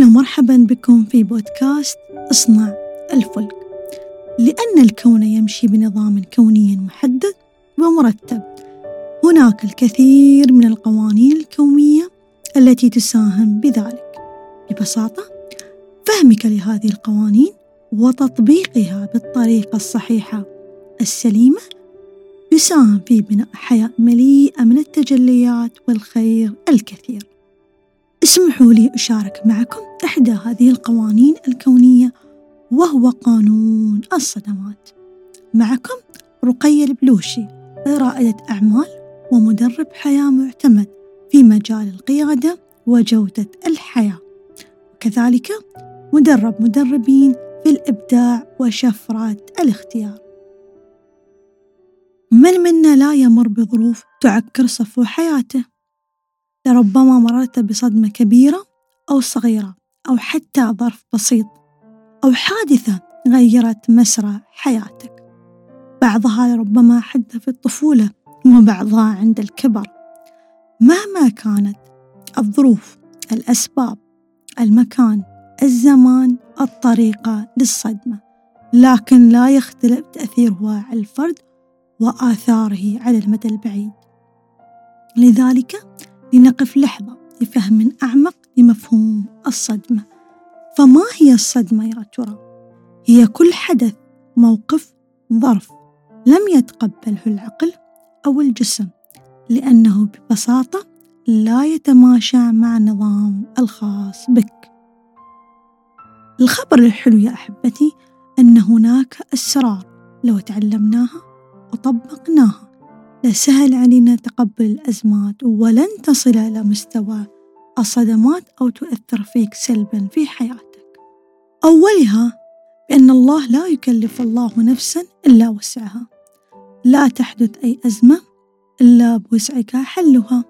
أهلا ومرحبا بكم في بودكاست أصنع الفلك. لأن الكون يمشي بنظام كوني محدد ومرتب. هناك الكثير من القوانين الكونية التي تساهم بذلك. ببساطة فهمك لهذه القوانين وتطبيقها بالطريقة الصحيحة السليمة يساهم في بناء حياة مليئة من التجليات والخير الكثير. اسمحوا لي أشارك معكم إحدى هذه القوانين الكونية وهو قانون الصدمات. معكم رقية البلوشي رائدة أعمال ومدرب حياة معتمد في مجال القيادة وجودة الحياة. وكذلك مدرب مدربين في الإبداع وشفرة الاختيار. من منا لا يمر بظروف تعكر صفو حياته لربما مررت بصدمة كبيرة أو صغيرة أو حتى ظرف بسيط أو حادثة غيرت مسرى حياتك. بعضها ربما حدث في الطفولة وبعضها عند الكبر. مهما كانت الظروف الأسباب المكان الزمان الطريقة للصدمة لكن لا يختلف تأثيرها على الفرد وآثاره على المدى البعيد. لذلك لنقف لحظة لفهم أعمق لمفهوم الصدمة. فما هي الصدمة يا ترى؟ هي كل حدث موقف ظرف لم يتقبله العقل أو الجسم لأنه ببساطة لا يتماشى مع النظام الخاص بك. الخبر الحلو يا أحبتي أن هناك أسرار لو تعلمناها وطبقناها. لسهل علينا تقبل الأزمات ولن تصل إلى مستوى الصدمات أو تؤثر فيك سلبا في حياتك. أولها بأن الله لا يكلف الله نفسا إلا وسعها. لا تحدث أي أزمة إلا بوسعك حلها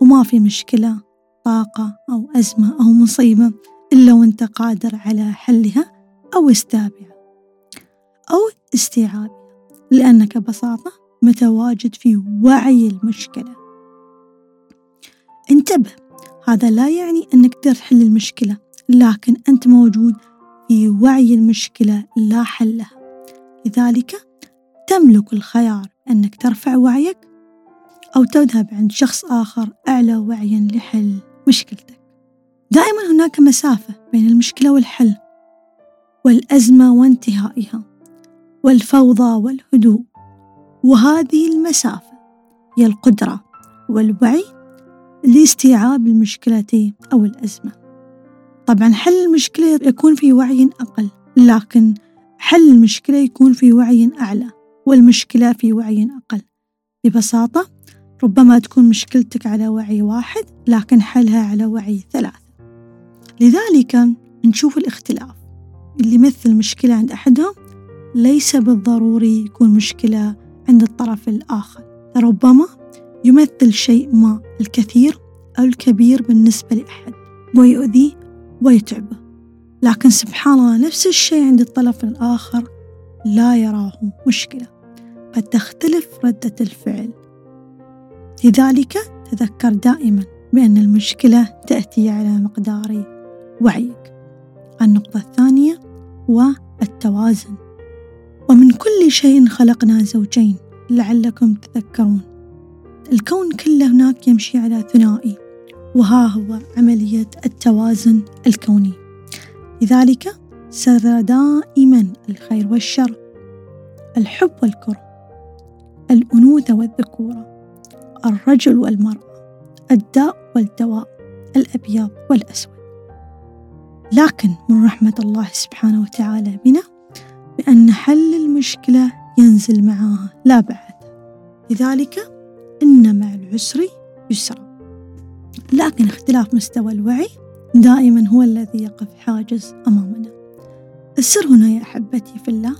وما في مشكلة طاقة أو أزمة أو مصيبة إلا وأنت قادر على حلها أو استابعها أو استيعابها لأنك ببساطة متواجد في وعي المشكلة. انتبه هذا لا يعني أنك تقدر تحل المشكلة لكن أنت موجود في وعي المشكلة لا حلها لذلك تملك الخيار أنك ترفع وعيك أو تذهب عند شخص آخر أعلى وعيا لحل مشكلتك. دائما هناك مسافة بين المشكلة والحل والأزمة وانتهائها والفوضى والهدوء وهذه المسافة هي القدرة والوعي لاستيعاب المشكلة أو الأزمة. طبعا حل المشكلة يكون في وعي أقل لكن حل المشكلة يكون في وعي أعلى والمشكلة في وعي أقل. ببساطة ربما تكون مشكلتك على وعي واحد لكن حلها على وعي ثلاثة. لذلك نشوف الاختلاف. اللي يمثل مشكلة عند أحدهم ليس بالضروري يكون مشكلة عند الطرف الآخر. ربما يمثل شيء ما الكثير أو الكبير بالنسبة لأحد ويؤذيه ويتعبه لكن سبحان الله نفس الشيء عند الطرف الآخر لا يراه مشكلة. قد تختلف ردة الفعل. لذلك تذكر دائما بأن المشكلة تأتي على مقدار وعيك. النقطة الثانية والتوازن ومن كل شيء خلقنا زوجين لعلكم تذكرون. الكون كله هناك يمشي على ثنائي. وها هو عملية التوازن الكوني. لذلك سر دائما الخير والشر الحب والكره الأنوثة والذكورة الرجل والمرأة الداء والدواء الأبيض والأسود. لكن من رحمة الله سبحانه وتعالى بنا بأن حل المشكلة ينزل معاها لا بعد. لذلك إن مع العسر يسرا. لكن اختلاف مستوى الوعي دائما هو الذي يقف حاجز أمامنا. السر هنا يا أحبتي في الله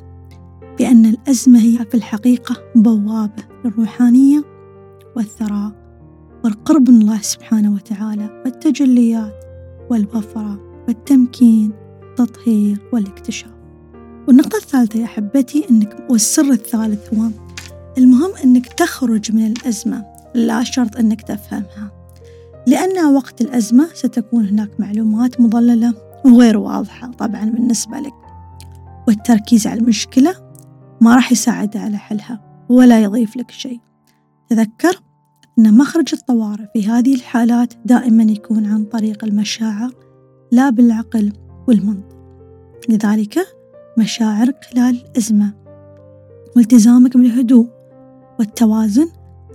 بأن الأزمة هي في الحقيقة بوابة للروحانية والثراء والقرب من الله سبحانه وتعالى والتجليات والوفرة والتمكين والتطهير والاكتشاف. والنقطة الثالثة يا أحبتي أنك والسر الثالث هو المهم أنك تخرج من الأزمة لا شرط أنك تفهمها. لأن وقت الأزمة ستكون هناك معلومات مضللة وغير واضحة طبعا بالنسبة لك. والتركيز على المشكلة ما راح يساعد على حلها ولا يضيف لك شيء. تذكر أن مخرج الطوارئ في هذه الحالات دائما يكون عن طريق المشاعر لا بالعقل والمنطق. لذلك مشاعرك خلال الأزمة والتزامك بالهدوء والتوازن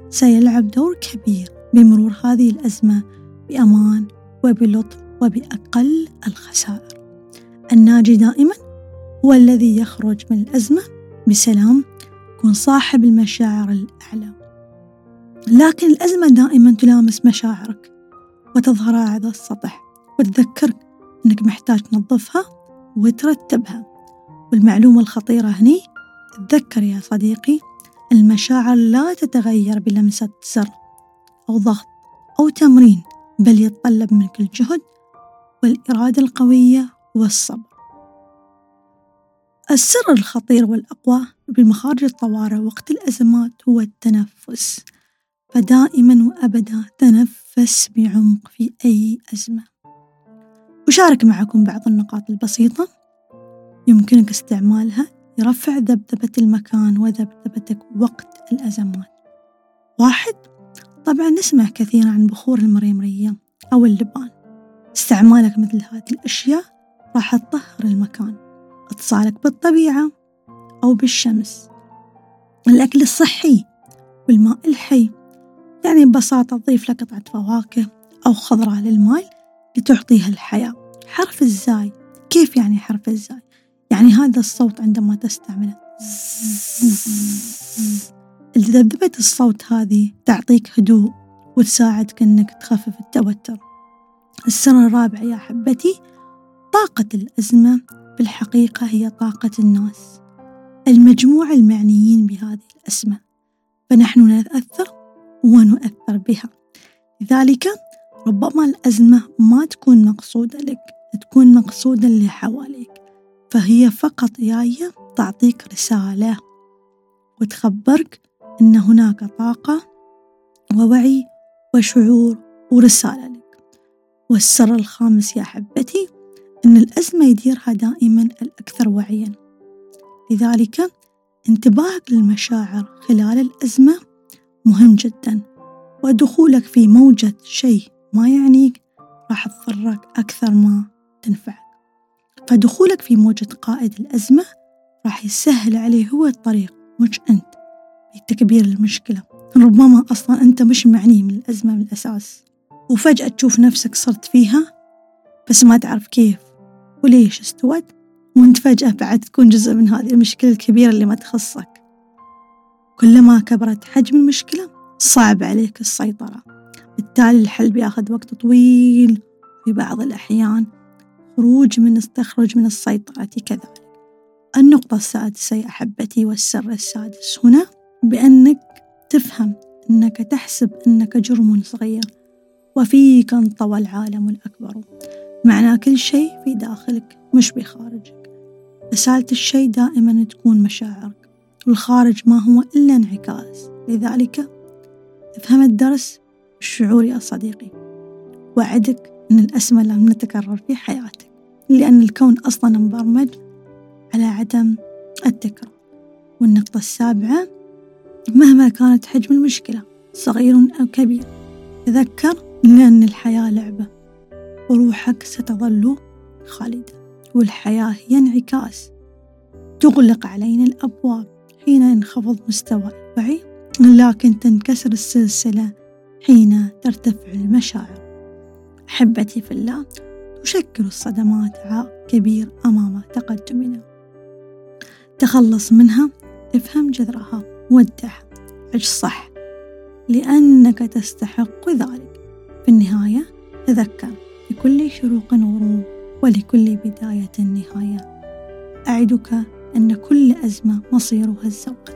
سيلعب دور كبير بمرور هذه الأزمة بأمان وبلطف وبأقل الخسائر الناجي دائما هو الذي يخرج من الأزمة بسلام. يكون صاحب المشاعر الأعلى. لكن الأزمة دائما تلامس مشاعرك وتظهر على السطح. وتذكرك أنك محتاج تنظفها وترتبها. والمعلومة الخطيرة هني تذكر يا صديقي المشاعر لا تتغير بلمسة زر أو ضغط أو تمرين بل يتطلب منك الجهد والإرادة القوية والصبر. السر الخطير والأقوى بمخارج الطوارئ وقت الأزمات هو التنفس. فدائما وأبدا تنفس بعمق في أي أزمة. أشارك معكم بعض النقاط البسيطة يمكنك استعمالها يرفع ذبذبة المكان وذبذبتك وقت الأزمات. واحد طبعا نسمع كثيرا عن بخور المريمرية أو اللبان. استعمالك مثل هذه الأشياء راح تطهر المكان. اتصالك بالطبيعة أو بالشمس. الأكل الصحي والماء الحي. يعني ببساطة تضيف لك قطعة فواكه أو خضرة للماي لتعطيها الحياة. حرف الزاي. كيف يعني حرف الزاي؟ يعني هذا الصوت عندما تستعمله. ذبذبة الصوت هذه تعطيك هدوء وتساعدك أنك تخفف التوتر. السر الرابع يا حبتي طاقة الأزمة بالحقيقة هي طاقة الناس. المجموعة المعنيين بهذه الأزمة. فنحن نتأثر ونؤثر بها. لذلك ربما الأزمة ما تكون مقصودة لك تكون مقصودة اللي حواليك. فهي فقط جاية تعطيك رسالة وتخبرك أن هناك طاقة ووعي وشعور ورسالة لك. والسر الخامس يا حبتي أن الأزمة يديرها دائما الأكثر وعيا. لذلك انتباهك للمشاعر خلال الأزمة مهم جدا ودخولك في موجة شيء ما يعنيك راح تضرك أكثر ما تنفعك. فدخولك في موجة قائد الأزمة راح يسهل عليه هو الطريق مش أنت. في تكبير المشكلة. ربما أصلا أنت مش معني من الأزمة من الأساس. وفجأة تشوف نفسك صرت فيها بس ما تعرف كيف. وليش استوت وانت فجأة بعد تكون جزء من هذه المشكلة الكبيرة اللي ما تخصك. كلما كبرت حجم المشكلة صعب عليك السيطرة. بالتالي الحل بياخذ وقت طويل في بعض الأحيان. خروج من استخرج من السيطرة كذلك. النقطة السادسة يا أحبتي والسر السادس هنا بأنك تفهم أنك تحسب أنك جرم صغير وفيك انطوى العالم الأكبر. معنى كل شيء في داخلك مش بخارجك. رسالة الشيء دائما تكون مشاعرك. والخارج ما هو إلا انعكاس. لذلك افهم الدرس الشعور يا صديقي وعدك أن الأسمى لم نتكرر في حياتك لأن الكون أصلا مبرمج على عدم التكرار. والنقطة السابعة مهما كانت حجم المشكلة صغير أو كبير تذكر لأن الحياة لعبة. وروحك ستظل خالدة والحياة هي انعكاس. تغلق علينا الأبواب حين ينخفض مستوى الوعي لكن تنكسر السلسلة حين ترتفع المشاعر. أحبتي في الله تشكل الصدمات عائق كبير أمام تقدمنا. تخلص منها افهم جذرها. ودعها عش صح؟ لأنك تستحق ذلك. في النهاية تذكر لكل شروق وغروب ولكل بداية نهاية أعدك أن كل أزمة مصيرها الزوال